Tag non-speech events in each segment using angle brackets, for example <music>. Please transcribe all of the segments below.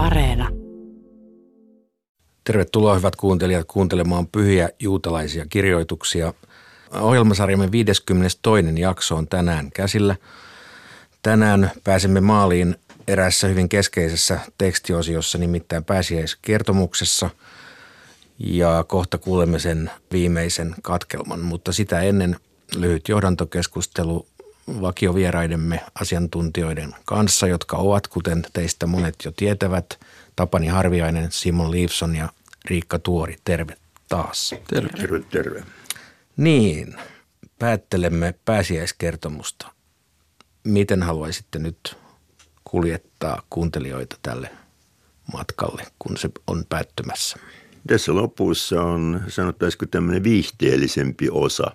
Areena. Tervetuloa hyvät kuuntelijat kuuntelemaan pyhiä juutalaisia kirjoituksia. Ohjelmasarjamme 52. jakso on tänään käsillä. Tänään pääsemme maaliin erässä hyvin keskeisessä tekstiosiossa, nimittäin pääsiäiskertomuksessa. Ja kohta kuulemme sen viimeisen katkelman, mutta sitä ennen lyhyt johdantokeskustelu vakiovieraidemme asiantuntijoiden kanssa, jotka ovat, kuten teistä monet jo tietävät, Tapani Harviainen, Simon Liivson ja Riikka Tuori. Terve taas. Terve. Terve, terve. Niin, päättelemme pääsiäiskertomusta. Miten haluaisitte nyt kuljettaa kuuntelijoita tälle matkalle, kun se on päättymässä? Tässä lopussa on, sanottaisiko tämmöinen viihteellisempi osa,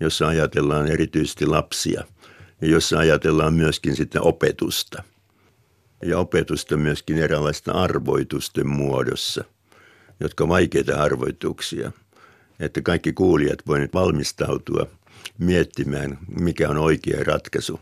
jossa ajatellaan erityisesti lapsia – ja jossa ajatellaan myöskin sitten opetusta. Ja opetusta myöskin eräänlaista arvoitusten muodossa, jotka vaikeita arvoituksia. Että kaikki kuulijat voivat valmistautua miettimään, mikä on oikea ratkaisu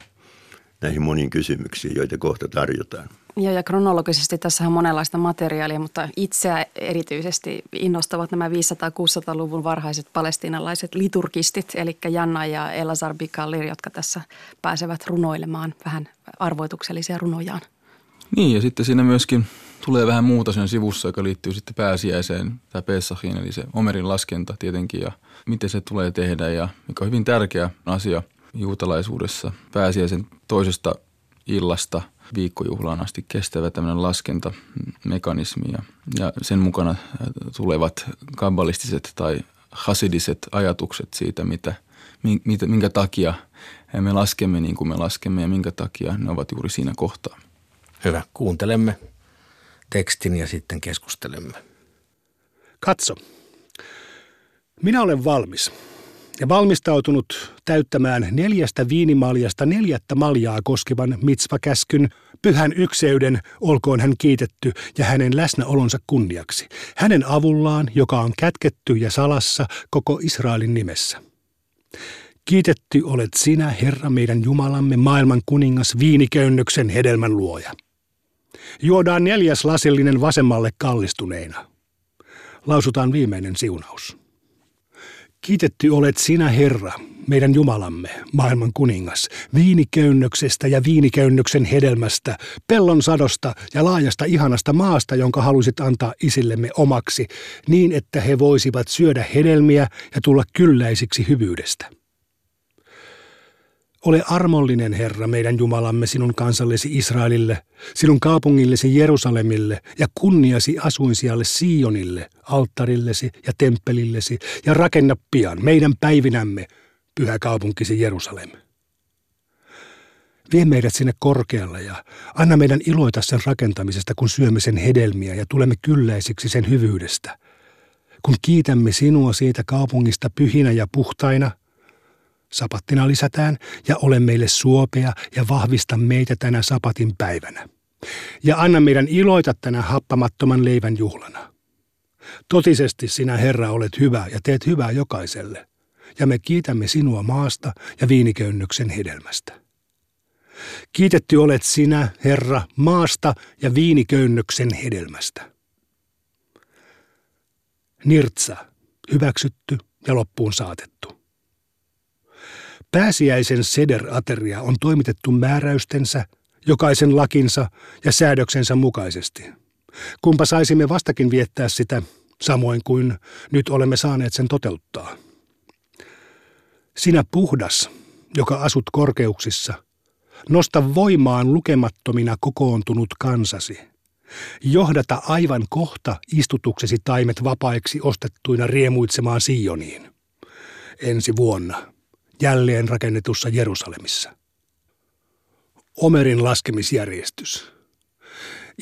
näihin moniin kysymyksiin, joita kohta tarjotaan. Joo, ja kronologisesti tässä on monenlaista materiaalia, mutta itseä erityisesti innostavat nämä 500-600-luvun varhaiset palestiinalaiset liturgistit, eli Janna ja Elazar Bikalir, jotka tässä pääsevät runoilemaan vähän arvoituksellisia runojaan. Niin, ja sitten siinä myöskin tulee vähän muuta sen sivussa, joka liittyy sitten pääsiäiseen tai Pessahiin, eli se Omerin laskenta tietenkin, ja miten se tulee tehdä, ja mikä on hyvin tärkeä asia juutalaisuudessa pääsiäisen toisesta illasta – viikkojuhlaan asti kestävä tämmöinen laskentamekanismi ja, ja sen mukana äh, tulevat kabbalistiset tai hasidiset ajatukset siitä, mitä, minkä takia me laskemme niin kuin me laskemme ja minkä takia ne ovat juuri siinä kohtaa. Hyvä, kuuntelemme tekstin ja sitten keskustelemme. Katso, minä olen valmis ja valmistautunut täyttämään neljästä viinimaljasta neljättä maljaa koskevan mitsvakäskyn, pyhän ykseyden, olkoon hän kiitetty ja hänen läsnäolonsa kunniaksi, hänen avullaan, joka on kätketty ja salassa koko Israelin nimessä. Kiitetty olet sinä, Herra meidän Jumalamme, maailman kuningas, viiniköynnöksen hedelmän luoja. Juodaan neljäs lasillinen vasemmalle kallistuneina. Lausutaan viimeinen siunaus. Kiitetty olet sinä, Herra, meidän Jumalamme, maailman kuningas, viiniköynnöksestä ja viiniköynnöksen hedelmästä, pellon sadosta ja laajasta ihanasta maasta, jonka halusit antaa isillemme omaksi, niin että he voisivat syödä hedelmiä ja tulla kylläisiksi hyvyydestä. Ole armollinen, Herra, meidän Jumalamme, sinun kansallesi Israelille, sinun kaupungillesi Jerusalemille ja kunniasi asuinsijalle Sionille, alttarillesi ja temppelillesi, ja rakenna pian meidän päivinämme pyhä kaupunkisi Jerusalem. Vie meidät sinne korkealle ja anna meidän iloita sen rakentamisesta, kun syömme sen hedelmiä ja tulemme kylläisiksi sen hyvyydestä. Kun kiitämme sinua siitä kaupungista pyhinä ja puhtaina – Sapattina lisätään ja ole meille suopea ja vahvista meitä tänä sapatin päivänä. Ja anna meidän iloita tänä happamattoman leivän juhlana. Totisesti sinä, Herra, olet hyvä ja teet hyvää jokaiselle. Ja me kiitämme sinua maasta ja viiniköynnöksen hedelmästä. Kiitetty olet sinä, Herra, maasta ja viiniköynnöksen hedelmästä. Nirtsa, hyväksytty ja loppuun saatettu. Pääsiäisen sederateria on toimitettu määräystensä, jokaisen lakinsa ja säädöksensä mukaisesti. Kumpa saisimme vastakin viettää sitä, samoin kuin nyt olemme saaneet sen toteuttaa. Sinä puhdas, joka asut korkeuksissa, nosta voimaan lukemattomina kokoontunut kansasi. Johdata aivan kohta istutuksesi taimet vapaiksi ostettuina riemuitsemaan Sioniin. Ensi vuonna – jälleen rakennetussa Jerusalemissa. Omerin laskemisjärjestys.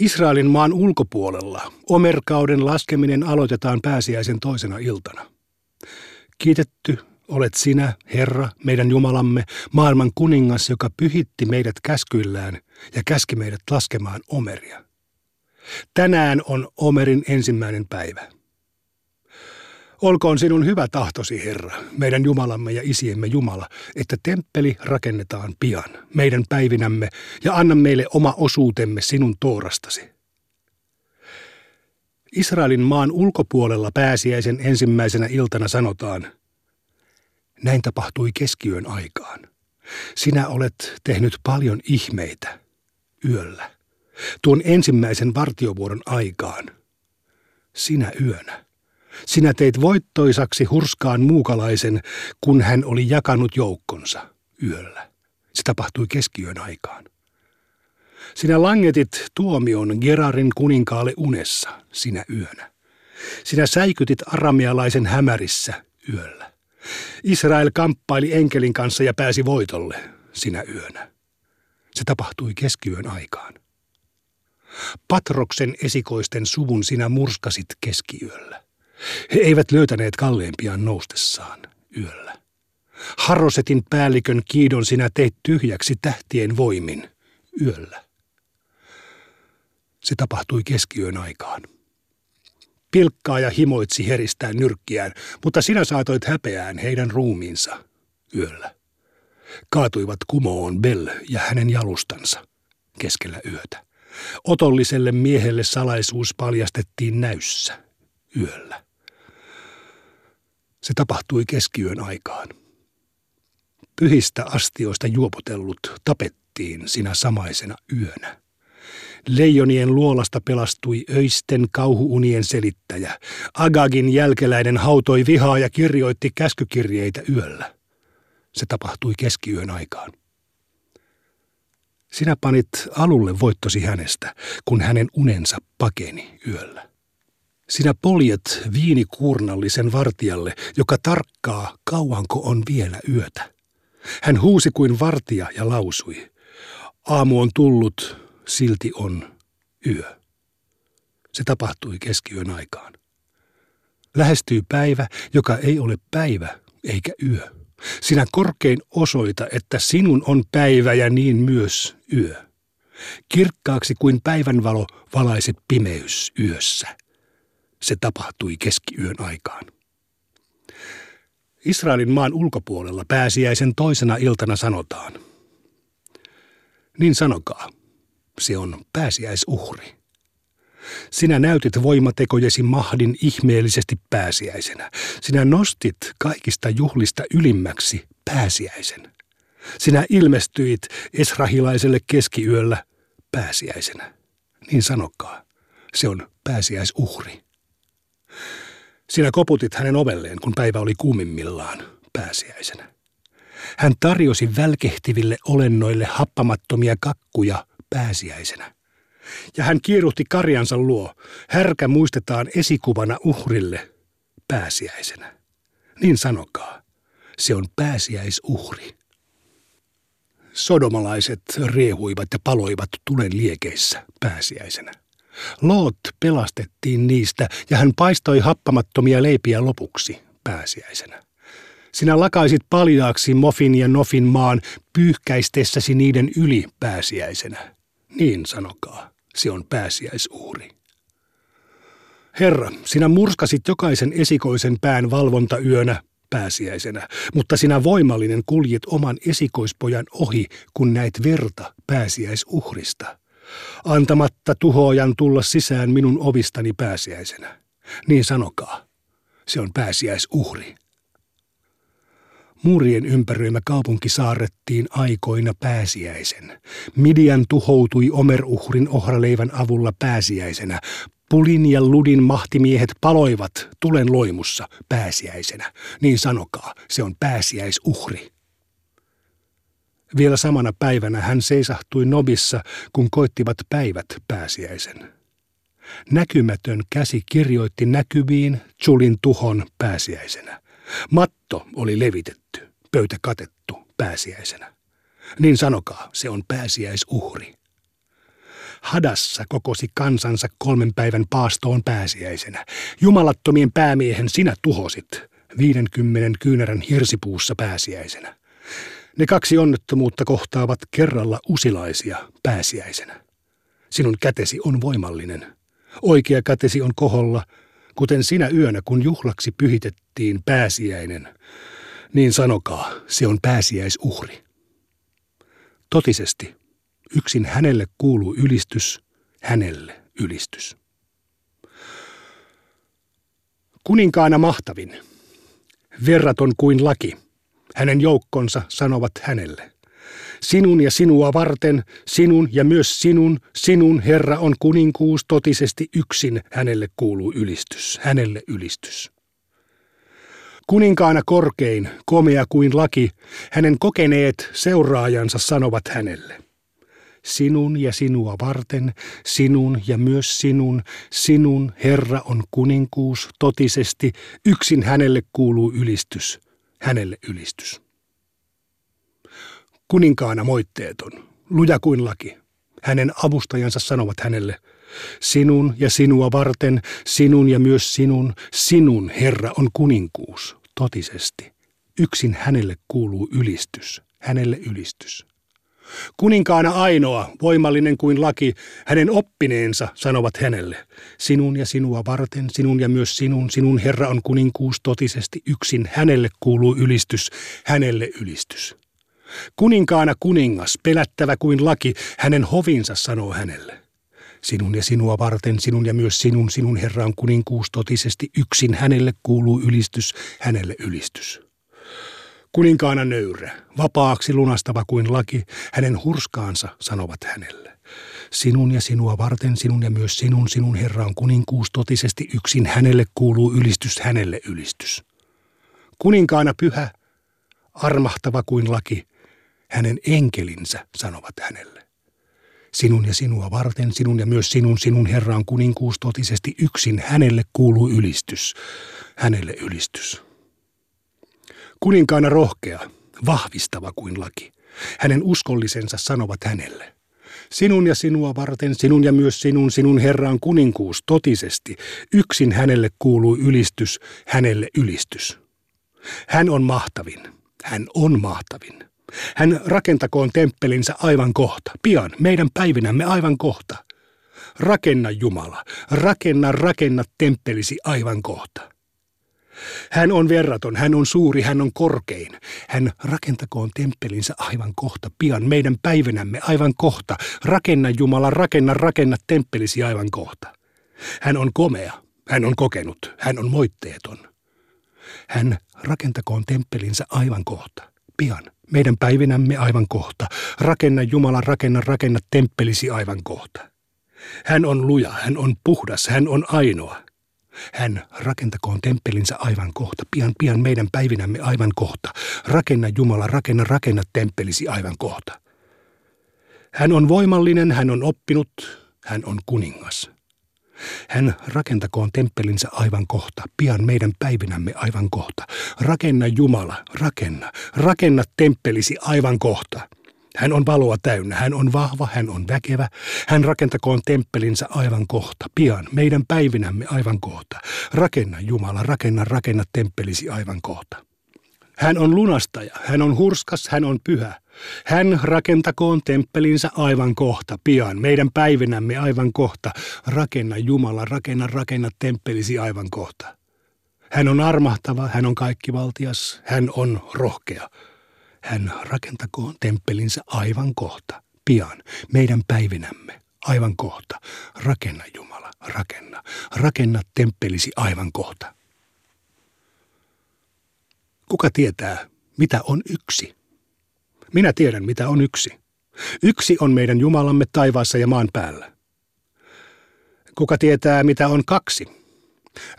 Israelin maan ulkopuolella Omerkauden laskeminen aloitetaan pääsiäisen toisena iltana. Kiitetty olet sinä, Herra, meidän Jumalamme, maailman kuningas, joka pyhitti meidät käskyillään ja käski meidät laskemaan Omeria. Tänään on Omerin ensimmäinen päivä. Olkoon sinun hyvä tahtosi, Herra, meidän Jumalamme ja isiemme Jumala, että temppeli rakennetaan pian, meidän päivinämme, ja anna meille oma osuutemme sinun toorastasi. Israelin maan ulkopuolella pääsiäisen ensimmäisenä iltana sanotaan, näin tapahtui keskiyön aikaan. Sinä olet tehnyt paljon ihmeitä yöllä, tuon ensimmäisen vartiovuoron aikaan. Sinä yönä. Sinä teit voittoisaksi hurskaan muukalaisen, kun hän oli jakanut joukkonsa yöllä. Se tapahtui keskiyön aikaan. Sinä langetit tuomion Gerarin kuninkaalle unessa sinä yönä. Sinä säikytit aramealaisen hämärissä yöllä. Israel kamppaili enkelin kanssa ja pääsi voitolle sinä yönä. Se tapahtui keskiyön aikaan. Patroksen esikoisten suvun sinä murskasit keskiyöllä. He eivät löytäneet kalleimpiaan noustessaan yöllä. Harrosetin päällikön kiidon sinä teit tyhjäksi tähtien voimin yöllä. Se tapahtui keskiyön aikaan. Pilkkaaja himoitsi heristään nyrkkiään, mutta sinä saatoit häpeään heidän ruumiinsa yöllä. Kaatuivat kumoon Bell ja hänen jalustansa keskellä yötä. Otolliselle miehelle salaisuus paljastettiin näyssä yöllä. Se tapahtui keskiyön aikaan. Pyhistä astioista juopotellut tapettiin sinä samaisena yönä. Leijonien luolasta pelastui öisten kauhuunien selittäjä. Agagin jälkeläinen hautoi vihaa ja kirjoitti käskykirjeitä yöllä. Se tapahtui keskiyön aikaan. Sinä panit alulle voittosi hänestä, kun hänen unensa pakeni yöllä. Sinä poljet viinikuurnallisen vartijalle, joka tarkkaa, kauanko on vielä yötä. Hän huusi kuin vartija ja lausui. Aamu on tullut, silti on yö. Se tapahtui keskiyön aikaan. Lähestyy päivä, joka ei ole päivä eikä yö. Sinä korkein osoita, että sinun on päivä ja niin myös yö. Kirkkaaksi kuin päivänvalo valaiset pimeys yössä. Se tapahtui keskiyön aikaan. Israelin maan ulkopuolella pääsiäisen toisena iltana sanotaan. Niin sanokaa, se on pääsiäisuhri. Sinä näytit voimatekojesi mahdin ihmeellisesti pääsiäisenä. Sinä nostit kaikista juhlista ylimmäksi pääsiäisen. Sinä ilmestyit esrahilaiselle keskiyöllä pääsiäisenä. Niin sanokaa, se on pääsiäisuhri. Sinä koputit hänen ovelleen, kun päivä oli kuumimmillaan pääsiäisenä. Hän tarjosi välkehtiville olennoille happamattomia kakkuja pääsiäisenä. Ja hän kiiruhti karjansa luo. Härkä muistetaan esikuvana uhrille pääsiäisenä. Niin sanokaa, se on pääsiäisuhri. Sodomalaiset riehuivat ja paloivat tulen liekeissä pääsiäisenä. Loot pelastettiin niistä ja hän paistoi happamattomia leipiä lopuksi pääsiäisenä. Sinä lakaisit paljaaksi Mofin ja Nofin maan pyyhkäistessäsi niiden yli pääsiäisenä. Niin sanokaa, se on pääsiäisuhri. Herra, sinä murskasit jokaisen esikoisen pään valvontayönä pääsiäisenä, mutta sinä voimallinen kuljit oman esikoispojan ohi, kun näit verta pääsiäisuhrista, antamatta tuhoajan tulla sisään minun ovistani pääsiäisenä. Niin sanokaa, se on pääsiäisuhri. Muurien ympäröimä kaupunki saarrettiin aikoina pääsiäisen. Midian tuhoutui Omeruhrin ohraleivän avulla pääsiäisenä. Pulin ja Ludin mahtimiehet paloivat tulen loimussa pääsiäisenä. Niin sanokaa, se on pääsiäisuhri. Vielä samana päivänä hän seisahtui Nobissa, kun koittivat päivät pääsiäisen. Näkymätön käsi kirjoitti näkyviin Chulin tuhon pääsiäisenä. Matto oli levitetty, pöytä katettu pääsiäisenä. Niin sanokaa, se on pääsiäisuhri. Hadassa kokosi kansansa kolmen päivän paastoon pääsiäisenä. Jumalattomien päämiehen sinä tuhosit, viidenkymmenen kyynärän hirsipuussa pääsiäisenä. Ne kaksi onnettomuutta kohtaavat kerralla usilaisia pääsiäisenä. Sinun kätesi on voimallinen. Oikea kätesi on koholla, kuten sinä yönä, kun juhlaksi pyhitettiin pääsiäinen. Niin sanokaa, se on pääsiäisuhri. Totisesti, yksin hänelle kuuluu ylistys, hänelle ylistys. Kuninkaana mahtavin, verraton kuin laki, hänen joukkonsa sanovat hänelle. Sinun ja sinua varten, sinun ja myös sinun, sinun Herra on kuninkuus totisesti yksin, hänelle kuuluu ylistys, hänelle ylistys. Kuninkaana korkein, komea kuin laki, hänen kokeneet seuraajansa sanovat hänelle. Sinun ja sinua varten, sinun ja myös sinun, sinun Herra on kuninkuus totisesti, yksin hänelle kuuluu ylistys, hänelle ylistys. Kuninkaana moitteeton, luja kuin laki. Hänen avustajansa sanovat hänelle, sinun ja sinua varten, sinun ja myös sinun, sinun Herra on kuninkuus, totisesti. Yksin hänelle kuuluu ylistys, hänelle ylistys. Kuninkaana ainoa, voimallinen kuin laki, hänen oppineensa sanovat hänelle. Sinun ja sinua varten, sinun ja myös sinun, sinun Herra on kuninkuus totisesti, yksin hänelle kuuluu ylistys, hänelle ylistys. Kuninkaana kuningas, pelättävä kuin laki, hänen hovinsa sanoo hänelle. Sinun ja sinua varten, sinun ja myös sinun, sinun Herra on kuninkuus totisesti, yksin hänelle kuuluu ylistys, hänelle ylistys. Kuninkaana nöyrä, vapaaksi lunastava kuin laki, hänen hurskaansa sanovat hänelle. Sinun ja sinua varten, sinun ja myös sinun, sinun Herra on kuninkuus totisesti, yksin hänelle kuuluu ylistys, hänelle ylistys. Kuninkaana pyhä, armahtava kuin laki, hänen enkelinsä sanovat hänelle. Sinun ja sinua varten, sinun ja myös sinun, sinun Herra on kuninkuus totisesti yksin, hänelle kuuluu ylistys, hänelle ylistys. Kuninkaana rohkea, vahvistava kuin laki, hänen uskollisensa sanovat hänelle. Sinun ja sinua varten, sinun ja myös sinun, sinun Herra on kuninkuus totisesti, yksin hänelle kuuluu ylistys, hänelle ylistys. Hän on mahtavin, hän on mahtavin. Hän rakentakoon temppelinsä aivan kohta, pian, meidän päivinämme aivan kohta. Rakenna Jumala, rakenna, rakenna temppelisi aivan kohta. Hän on verraton, hän on suuri, hän on korkein. Hän rakentakoon temppelinsä aivan kohta, pian, meidän päivänämme aivan kohta. Rakenna Jumala, rakenna, rakenna temppelisi aivan kohta. Hän on komea, hän on kokenut, hän on moitteeton. Hän rakentakoon temppelinsä aivan kohta, pian, meidän päivinämme aivan kohta. Rakenna Jumala, rakenna, rakenna temppelisi aivan kohta. Hän on luja, hän on puhdas, hän on ainoa. Hän rakentakoon temppelinsä aivan kohta, pian pian meidän päivinämme aivan kohta. Rakenna Jumala, rakenna, rakenna temppelisi aivan kohta. Hän on voimallinen, hän on oppinut, hän on kuningas. Hän rakentakoon temppelinsä aivan kohta, pian meidän päivinämme aivan kohta. Rakenna Jumala, rakenna, rakenna temppelisi aivan kohta. Hän on valoa täynnä, hän on vahva, hän on väkevä. Hän rakentakoon temppelinsä aivan kohta, pian, meidän päivinämme aivan kohta. Rakenna Jumala, rakenna, rakenna temppelisi aivan kohta. Hän on lunastaja, hän on hurskas, hän on pyhä. Hän rakentakoon temppelinsä aivan kohta, pian, meidän päivinämme aivan kohta. Rakenna Jumala, rakenna, rakenna temppelisi aivan kohta. Hän on armahtava, hän on kaikkivaltias, hän on rohkea. Hän rakentakoon temppelinsä aivan kohta, pian, meidän päivinämme, aivan kohta. Rakenna Jumala, rakenna, rakenna temppelisi aivan kohta. Kuka tietää, mitä on yksi? Minä tiedän, mitä on yksi. Yksi on meidän Jumalamme taivaassa ja maan päällä. Kuka tietää, mitä on kaksi?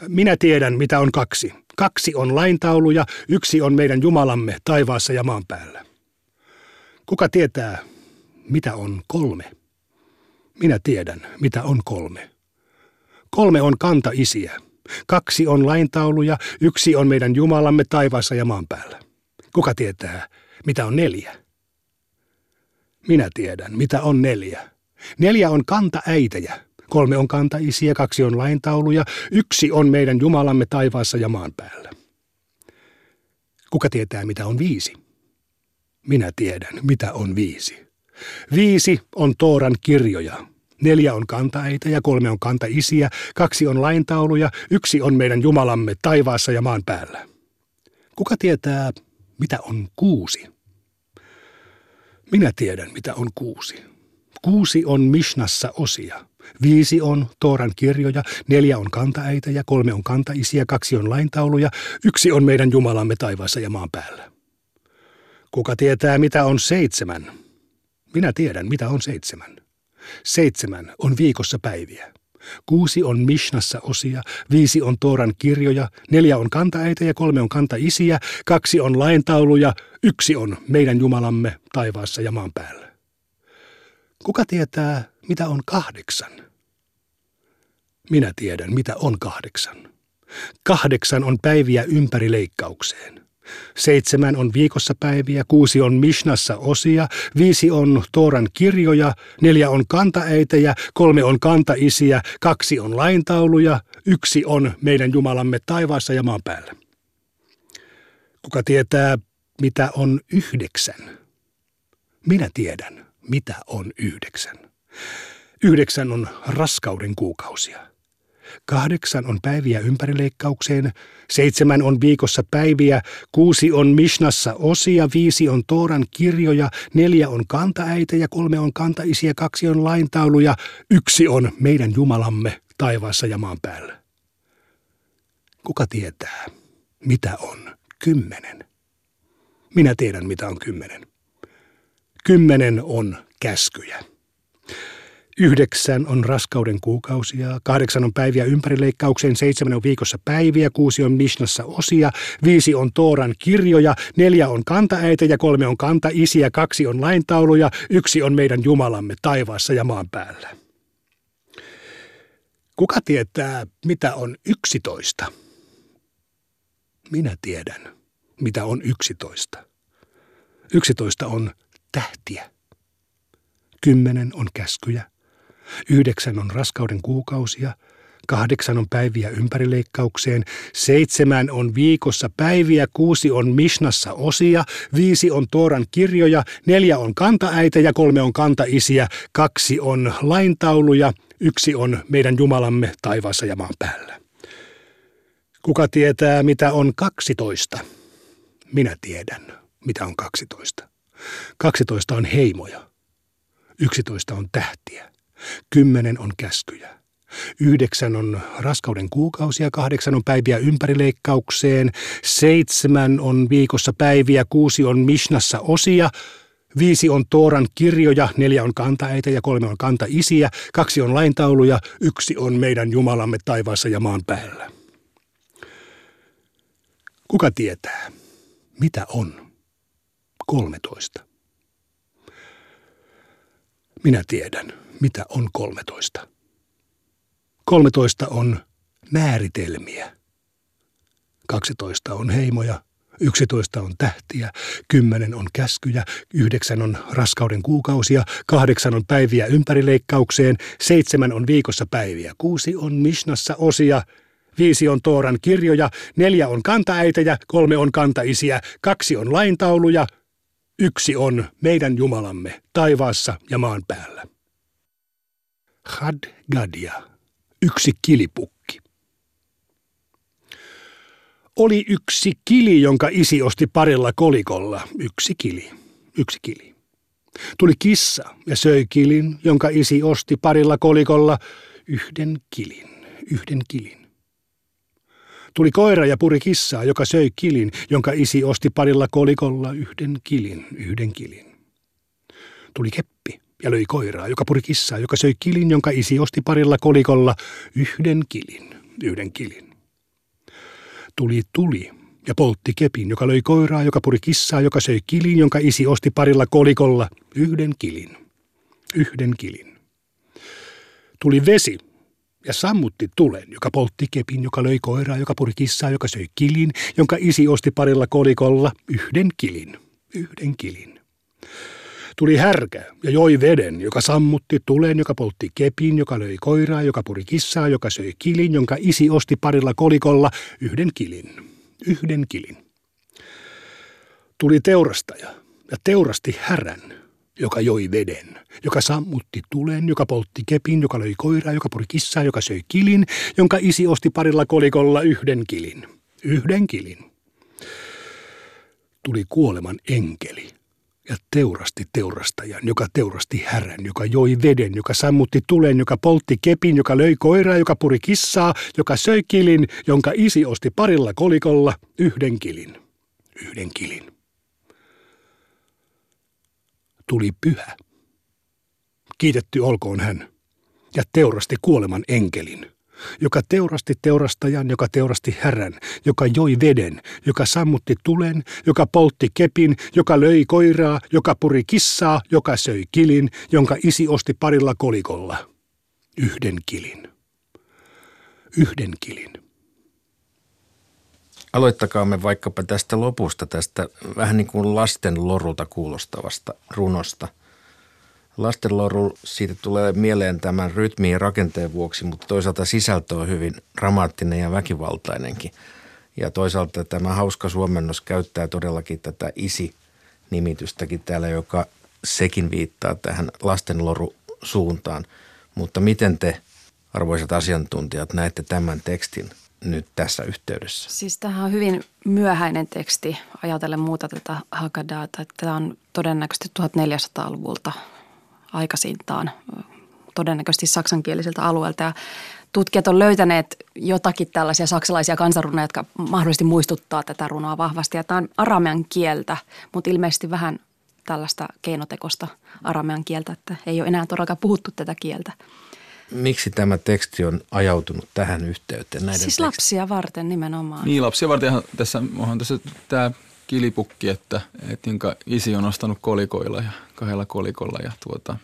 Minä tiedän, mitä on kaksi. Kaksi on laintauluja, yksi on meidän Jumalamme taivaassa ja maan päällä. Kuka tietää, mitä on kolme? Minä tiedän, mitä on kolme. Kolme on kanta-isiä. Kaksi on laintauluja, yksi on meidän Jumalamme taivaassa ja maan päällä. Kuka tietää, mitä on neljä? Minä tiedän, mitä on neljä. Neljä on kanta-äitejä. Kolme on kantaisiä, kaksi on laintauluja, yksi on meidän Jumalamme taivaassa ja maan päällä. Kuka tietää, mitä on viisi? Minä tiedän, mitä on viisi. Viisi on Tooran kirjoja. Neljä on kantaeita ja kolme on kantaisiä, kaksi on laintauluja, yksi on meidän Jumalamme taivaassa ja maan päällä. Kuka tietää, mitä on kuusi? Minä tiedän, mitä on kuusi. Kuusi on Mishnassa osia. Viisi on Tooran kirjoja, neljä on kantaäitä ja kolme on kantaisiä, kaksi on laintauluja, yksi on meidän Jumalamme taivaassa ja maan päällä. Kuka tietää, mitä on seitsemän? Minä tiedän, mitä on seitsemän. Seitsemän on viikossa päiviä. Kuusi on Mishnassa osia, viisi on Tooran kirjoja, neljä on kantaäitä ja kolme on kantaisiä, kaksi on laintauluja, yksi on meidän Jumalamme taivaassa ja maan päällä. Kuka tietää, mitä on kahdeksan? Minä tiedän, mitä on kahdeksan. Kahdeksan on päiviä ympäri leikkaukseen. Seitsemän on viikossa päiviä, kuusi on Mishnassa osia, viisi on Tooran kirjoja, neljä on kantaäitejä, kolme on kantaisiä, kaksi on laintauluja, yksi on meidän Jumalamme taivaassa ja maan päällä. Kuka tietää, mitä on yhdeksän? Minä tiedän, mitä on yhdeksän. Yhdeksän on raskauden kuukausia. Kahdeksan on päiviä ympärileikkaukseen, seitsemän on viikossa päiviä, kuusi on Mishnassa osia, viisi on Tooran kirjoja, neljä on kantaäitejä, kolme on kantaisiä, kaksi on laintauluja, yksi on meidän Jumalamme taivaassa ja maan päällä. Kuka tietää, mitä on kymmenen? Minä tiedän, mitä on kymmenen. Kymmenen on käskyjä. Yhdeksän on raskauden kuukausia, kahdeksan on päiviä ympärileikkaukseen, seitsemän on viikossa päiviä, kuusi on Mishnassa osia, viisi on Tooran kirjoja, neljä on kantaäitejä, kolme on kantaisiä, kaksi on laintauluja, yksi on meidän Jumalamme taivaassa ja maan päällä. Kuka tietää, mitä on yksitoista? Minä tiedän, mitä on yksitoista. Yksitoista on tähtiä. Kymmenen on käskyjä. Yhdeksän on raskauden kuukausia. Kahdeksan on päiviä ympärileikkaukseen, seitsemän on viikossa päiviä, kuusi on Mishnassa osia, viisi on Tooran kirjoja, neljä on kantaäitä ja kolme on kantaisiä, kaksi on laintauluja, yksi on meidän Jumalamme taivaassa ja maan päällä. Kuka tietää, mitä on kaksitoista? Minä tiedän, mitä on kaksitoista. Kaksitoista on heimoja. Yksitoista on tähtiä. Kymmenen on käskyjä. Yhdeksän on raskauden kuukausia, kahdeksan on päiviä ympärileikkaukseen, seitsemän on viikossa päiviä, kuusi on Mishnassa osia, Viisi on Tooran kirjoja, neljä on kantaäitä ja kolme on kantaisiä, kaksi on laintauluja, yksi on meidän Jumalamme taivaassa ja maan päällä. Kuka tietää, mitä on 13? Minä tiedän, mitä on 13. 13 on määritelmiä. 12 on heimoja, 11 on tähtiä, 10 on käskyjä, 9 on raskauden kuukausia, 8 on päiviä ympärileikkaukseen, 7 on viikossa päiviä, 6 on Mishnassa osia, Viisi on Tooran kirjoja, neljä on kantaäitejä, kolme on kantaisiä, kaksi on laintauluja, yksi on meidän Jumalamme taivaassa ja maan päällä. Had Gadia, yksi kilipukki. Oli yksi kili, jonka isi osti parilla kolikolla. Yksi kili, yksi kili. Tuli kissa ja söi kilin, jonka isi osti parilla kolikolla. Yhden kilin, yhden kilin. Tuli koira ja puri kissaa, joka söi kilin, jonka isi osti parilla kolikolla yhden kilin, yhden kilin. Tuli keppi ja löi koiraa, joka puri kissaa, joka söi kilin, jonka isi osti parilla kolikolla yhden kilin, yhden kilin. Tuli tuli ja poltti kepin, joka löi koiraa, joka puri kissaa, joka söi kilin, jonka isi osti parilla kolikolla yhden kilin, yhden kilin. Tuli vesi ja sammutti tulen, joka poltti kepin, joka löi koiraa, joka puri kissaa, joka söi kilin, jonka isi osti parilla kolikolla yhden kilin, yhden kilin. Tuli härkä ja joi veden, joka sammutti tulen, joka poltti kepin, joka löi koiraa, joka puri kissaa, joka söi kilin, jonka isi osti parilla kolikolla yhden kilin, yhden kilin. Tuli teurastaja ja teurasti härän, joka joi veden, joka sammutti tulen, joka poltti kepin, joka löi koiraa, joka puri kissaa, joka söi kilin, jonka isi osti parilla kolikolla yhden kilin, yhden kilin. Tuli kuoleman enkeli ja teurasti teurastajan, joka teurasti härän, joka joi veden, joka sammutti tulen, joka poltti kepin, joka löi koiraa, joka puri kissaa, joka söi kilin, jonka isi osti parilla kolikolla yhden kilin. Yhden kilin. Tuli pyhä. Kiitetty olkoon hän, ja teurasti kuoleman enkelin joka teurasti teurastajan, joka teurasti härän, joka joi veden, joka sammutti tulen, joka poltti kepin, joka löi koiraa, joka puri kissaa, joka söi kilin, jonka isi osti parilla kolikolla. Yhden kilin. Yhden kilin. Aloittakaamme vaikkapa tästä lopusta, tästä vähän niin kuin lasten lorulta kuulostavasta runosta – Lastenloru, siitä tulee mieleen tämän rytmin ja rakenteen vuoksi, mutta toisaalta sisältö on hyvin dramaattinen ja väkivaltainenkin. Ja toisaalta tämä hauska suomennos käyttää todellakin tätä isi-nimitystäkin täällä, joka sekin viittaa tähän lastenloru-suuntaan. Mutta miten te, arvoisat asiantuntijat, näette tämän tekstin nyt tässä yhteydessä? Siis tämähän on hyvin myöhäinen teksti ajatellen muuta tätä Haggadata. Tämä on todennäköisesti 1400-luvulta aikaisintaan todennäköisesti saksankieliseltä alueelta. Ja tutkijat on löytäneet jotakin tällaisia saksalaisia kansanrunoja, jotka mahdollisesti muistuttaa tätä runoa vahvasti. Ja tämä on aramean kieltä, mutta ilmeisesti vähän tällaista keinotekosta aramean kieltä, että ei ole enää todellakaan puhuttu tätä kieltä. Miksi tämä teksti on ajautunut tähän yhteyteen? Näiden siis lapsia varten nimenomaan. Niin, lapsia varten tässä onhan tässä tämä kilipukki, että, että isi on ostanut kolikoilla ja kahdella kolikolla ja tuota,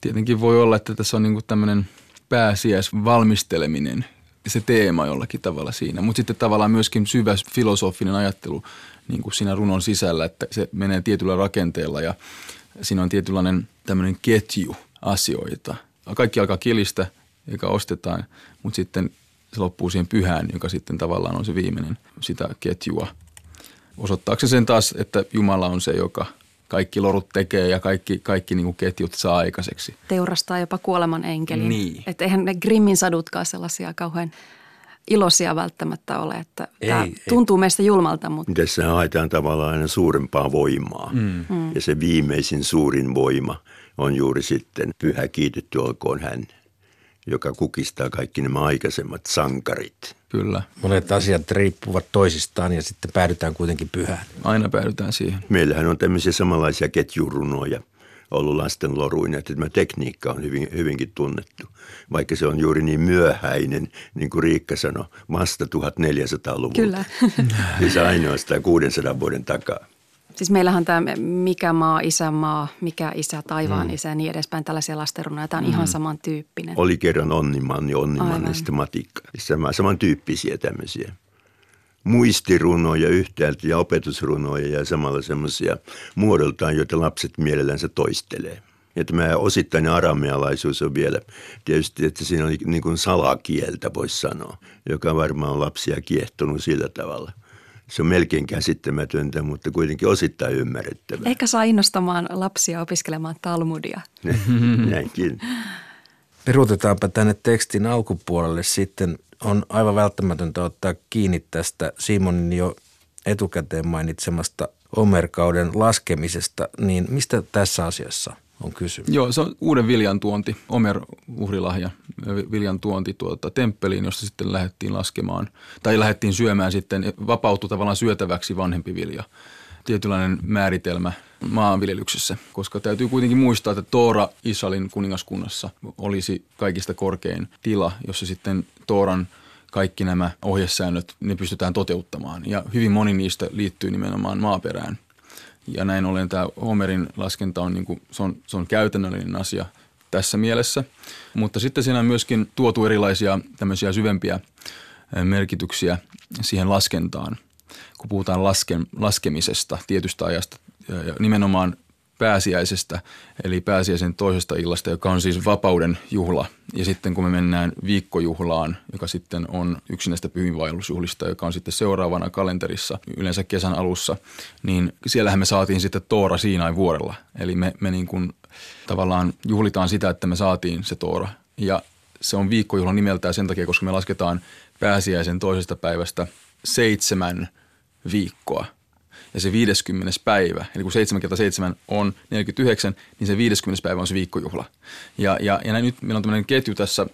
tietenkin voi olla, että tässä on niin tämmöinen pääsiäisvalmisteleminen se teema jollakin tavalla siinä, mutta sitten tavallaan myöskin syvä filosofinen ajattelu niin kuin siinä runon sisällä, että se menee tietyllä rakenteella ja siinä on tietynlainen tämmöinen ketju asioita. Kaikki alkaa kilistä, joka ostetaan, mutta sitten se loppuu siihen pyhään, joka sitten tavallaan on se viimeinen sitä ketjua – osoittaako se sen taas, että Jumala on se, joka kaikki lorut tekee ja kaikki, kaikki niin kuin ketjut saa aikaiseksi. Teurastaa jopa kuoleman enkelin. Niin. Että eihän ne Grimmin sadutkaan sellaisia kauhean iloisia välttämättä ole, että ei, tämä ei. tuntuu meistä julmalta. Mutta... Tässä haetaan tavallaan aina suurempaa voimaa mm. mm. ja se viimeisin suurin voima on juuri sitten pyhä kiitetty olkoon hän joka kukistaa kaikki nämä aikaisemmat sankarit. Kyllä. Monet asiat riippuvat toisistaan ja sitten päädytään kuitenkin pyhään. Aina päädytään siihen. Meillähän on tämmöisiä samanlaisia ketjurunoja ollut lasten loruina, että tämä tekniikka on hyvin, hyvinkin tunnettu. Vaikka se on juuri niin myöhäinen, niin kuin Riikka sanoi, vasta 1400-luvulta. Kyllä. siis ainoastaan 600 vuoden takaa. Siis meillähän tämä mikä maa, isänmaa, mikä isä, taivaan mm. isä ja niin edespäin, tällaisia lastenrunoja. Tämä on mm. ihan samantyyppinen. Oli kerran onnimanni, onnimanni sitten matikka. Sama, samantyyppisiä tämmöisiä muistirunoja yhtäältä ja opetusrunoja ja samalla semmoisia muodoltaan, joita lapset mielellänsä toistelee. Ja tämä osittainen aramealaisuus on vielä tietysti, että siinä on niin kuin salakieltä, voisi sanoa, joka varmaan on lapsia kiehtonut sillä tavalla se on melkein käsittämätöntä, mutta kuitenkin osittain ymmärrettävää. Eikä saa innostamaan lapsia opiskelemaan Talmudia. <laughs> Näinkin. Peruutetaanpa tänne tekstin alkupuolelle sitten. On aivan välttämätöntä ottaa kiinni tästä Simonin jo etukäteen mainitsemasta Omerkauden laskemisesta. Niin mistä tässä asiassa on kysymys. Joo, se on uuden viljan tuonti, Omer uhrilahja, viljan tuonti tuota, temppeliin, josta sitten lähdettiin laskemaan, tai lähdettiin syömään sitten, vapautui tavallaan syötäväksi vanhempi vilja. Tietynlainen määritelmä maanviljelyksessä, koska täytyy kuitenkin muistaa, että Toora Israelin kuningaskunnassa olisi kaikista korkein tila, jossa sitten Tooran kaikki nämä ohjesäännöt, ne pystytään toteuttamaan. Ja hyvin moni niistä liittyy nimenomaan maaperään – ja näin ollen tämä Homerin laskenta on, niin kuin, se on, se on käytännöllinen asia tässä mielessä. Mutta sitten siinä on myöskin tuotu erilaisia tämmöisiä syvempiä merkityksiä siihen laskentaan, kun puhutaan laske, laskemisesta tietystä ajasta ja nimenomaan pääsiäisestä, eli pääsiäisen toisesta illasta, joka on siis vapauden juhla. Ja sitten kun me mennään viikkojuhlaan, joka sitten on yksi näistä pyhinvaellusjuhlista, joka on sitten seuraavana kalenterissa, yleensä kesän alussa, niin siellähän me saatiin sitten Toora Siinain vuorella. Eli me, me niin kuin tavallaan juhlitaan sitä, että me saatiin se Toora. Ja se on viikkojuhla nimeltään sen takia, koska me lasketaan pääsiäisen toisesta päivästä seitsemän viikkoa – ja se 50. päivä, eli kun 7 kertaa 7 on 49, niin se 50. päivä on se viikkojuhla. Ja, ja, ja näin, nyt meillä on tämmöinen ketju tässä,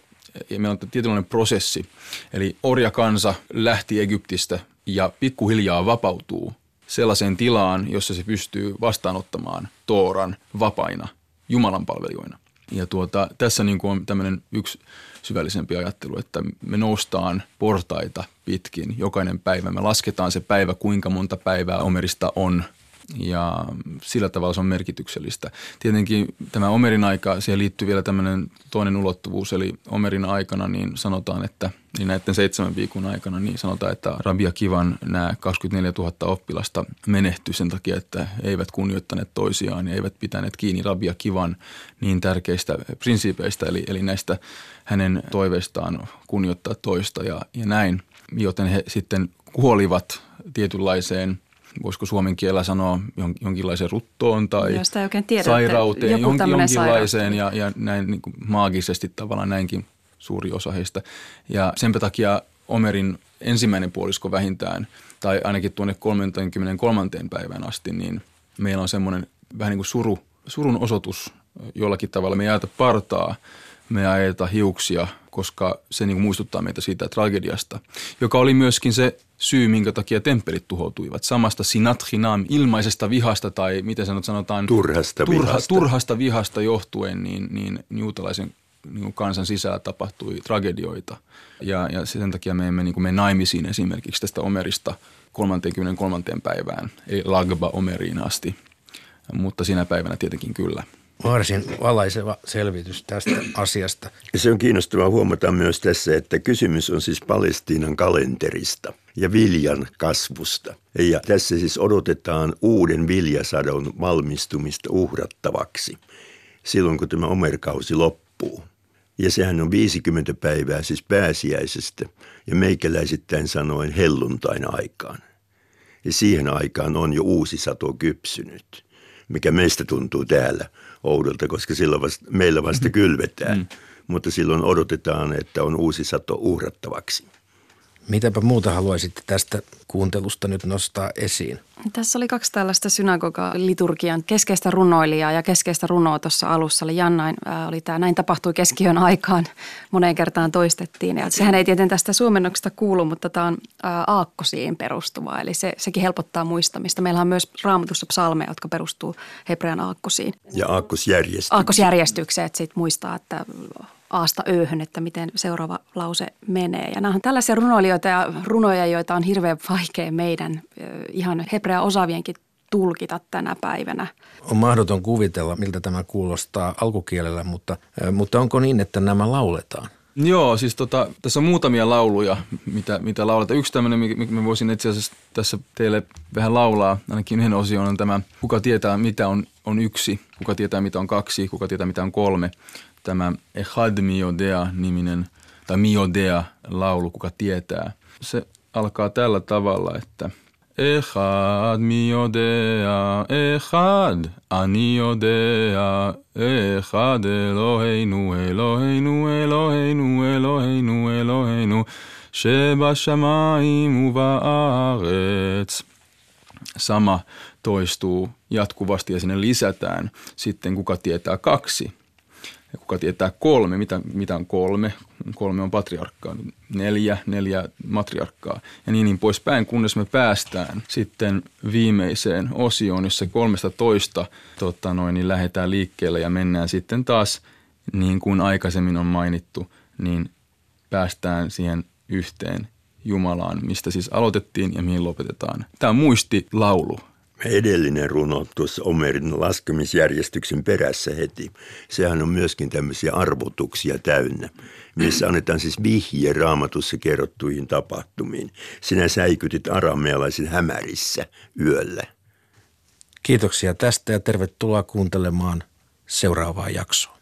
ja meillä on tietynlainen prosessi. Eli orjakansa lähti Egyptistä ja pikkuhiljaa vapautuu sellaiseen tilaan, jossa se pystyy vastaanottamaan Tooran vapaina Jumalan palvelijoina. Ja tuota, tässä niin kuin on tämmöinen yksi syvällisempi ajattelu, että me noustaan portaita pitkin jokainen päivä. Me lasketaan se päivä, kuinka monta päivää Omerista on ja sillä tavalla se on merkityksellistä. Tietenkin tämä Omerin aika, siihen liittyy vielä tämmöinen toinen ulottuvuus, eli Omerin aikana niin sanotaan, että niin näiden seitsemän viikon aikana niin sanotaan, että Rabia Kivan nämä 24 000 oppilasta menehtyi sen takia, että eivät kunnioittaneet toisiaan ja eivät pitäneet kiinni Rabia Kivan niin tärkeistä prinsiipeistä, eli, eli näistä hänen toiveistaan kunnioittaa toista ja, ja näin, joten he sitten kuolivat tietynlaiseen – voisiko suomen kielellä sanoa jonkinlaiseen ruttoon tai tiedä, sairauteen, jonkin, jonkinlaiseen ja, ja näin niin kuin maagisesti tavallaan näinkin suuri osa heistä. Ja sen takia Omerin ensimmäinen puolisko vähintään, tai ainakin tuonne 33. päivään asti, niin meillä on semmoinen vähän niin kuin suru, surun osoitus jollakin tavalla. Me ei ajata partaa, me ei ajeta hiuksia, koska se niin kuin muistuttaa meitä siitä tragediasta, joka oli myöskin se syy, minkä takia temppelit tuhoutuivat. Samasta sinatrinam, ilmaisesta vihasta tai miten sanot, sanotaan turhasta, turha, vihasta. turhasta vihasta johtuen, niin, niin juutalaisen niin kansan sisällä tapahtui tragedioita. Ja, ja sen takia me emme niin mene naimisiin esimerkiksi tästä Omerista 33. päivään, eli Lagba Omeriin asti. Mutta sinä päivänä tietenkin kyllä – varsin valaiseva selvitys tästä asiasta. Ja se on kiinnostavaa huomata myös tässä, että kysymys on siis Palestiinan kalenterista ja viljan kasvusta. Ja tässä siis odotetaan uuden viljasadon valmistumista uhrattavaksi silloin, kun tämä omerkausi loppuu. Ja sehän on 50 päivää siis pääsiäisestä ja meikäläisittäin sanoen helluntain aikaan. Ja siihen aikaan on jo uusi sato kypsynyt, mikä meistä tuntuu täällä oudolta, koska silloin vasta, meillä vasta kylvetään. Mm. Mutta silloin odotetaan, että on uusi sato uhrattavaksi. Mitäpä muuta haluaisitte tästä kuuntelusta nyt nostaa esiin? Tässä oli kaksi tällaista synagoga-liturgian keskeistä runoilijaa ja keskeistä runoa tuossa alussa. Oli Jannain, äh, oli tämä Näin tapahtui keskiön aikaan, moneen kertaan toistettiin. Ja sehän ei tietenkään tästä suomennoksesta kuulu, mutta tämä on äh, aakkosiin perustuva, eli se, sekin helpottaa muistamista. Meillä on myös raamatussa psalmeja, jotka perustuu hebrean aakkosiin. Ja aakkosjärjestykseen. Aakkosjärjestykseen, että sitten muistaa, että aasta ööhön, että miten seuraava lause menee. Ja nämä on tällaisia runoilijoita ja runoja, joita on hirveän vaikea meidän ihan hebrea osaavienkin tulkita tänä päivänä. On mahdoton kuvitella, miltä tämä kuulostaa alkukielellä, mutta, mutta onko niin, että nämä lauletaan? Joo, siis tota, tässä on muutamia lauluja, mitä, mitä lauletaan. Yksi tämmöinen, mikä mä voisin itse asiassa tässä teille vähän laulaa, ainakin yhden osion on tämä, kuka tietää mitä on, on yksi, kuka tietää mitä on kaksi, kuka tietää mitä on kolme tämä Echad Miodea niminen, tai Miodea laulu, kuka tietää. Se alkaa tällä tavalla, että Echad Miodea, Echad Aniodea, Echad Eloheinu, Eloheinu, Eloheinu, Eloheinu, Eloheinu, Shebashamayim uvaaretz. Sama toistuu jatkuvasti ja sinne lisätään sitten kuka tietää kaksi – ja kuka tietää kolme, mitä, mitä on kolme, kolme on patriarkkaa, neljä, neljä matriarkkaa ja niin, niin poispäin, kunnes me päästään sitten viimeiseen osioon, jossa kolmesta toista tota noin, niin lähdetään liikkeelle ja mennään sitten taas, niin kuin aikaisemmin on mainittu, niin päästään siihen yhteen Jumalaan, mistä siis aloitettiin ja mihin lopetetaan. Tämä on muistilaulu edellinen runo tuossa Omerin laskemisjärjestyksen perässä heti, sehän on myöskin tämmöisiä arvotuksia täynnä, missä annetaan siis vihje raamatussa kerrottuihin tapahtumiin. Sinä säikytit aramealaisen hämärissä yöllä. Kiitoksia tästä ja tervetuloa kuuntelemaan seuraavaa jaksoa.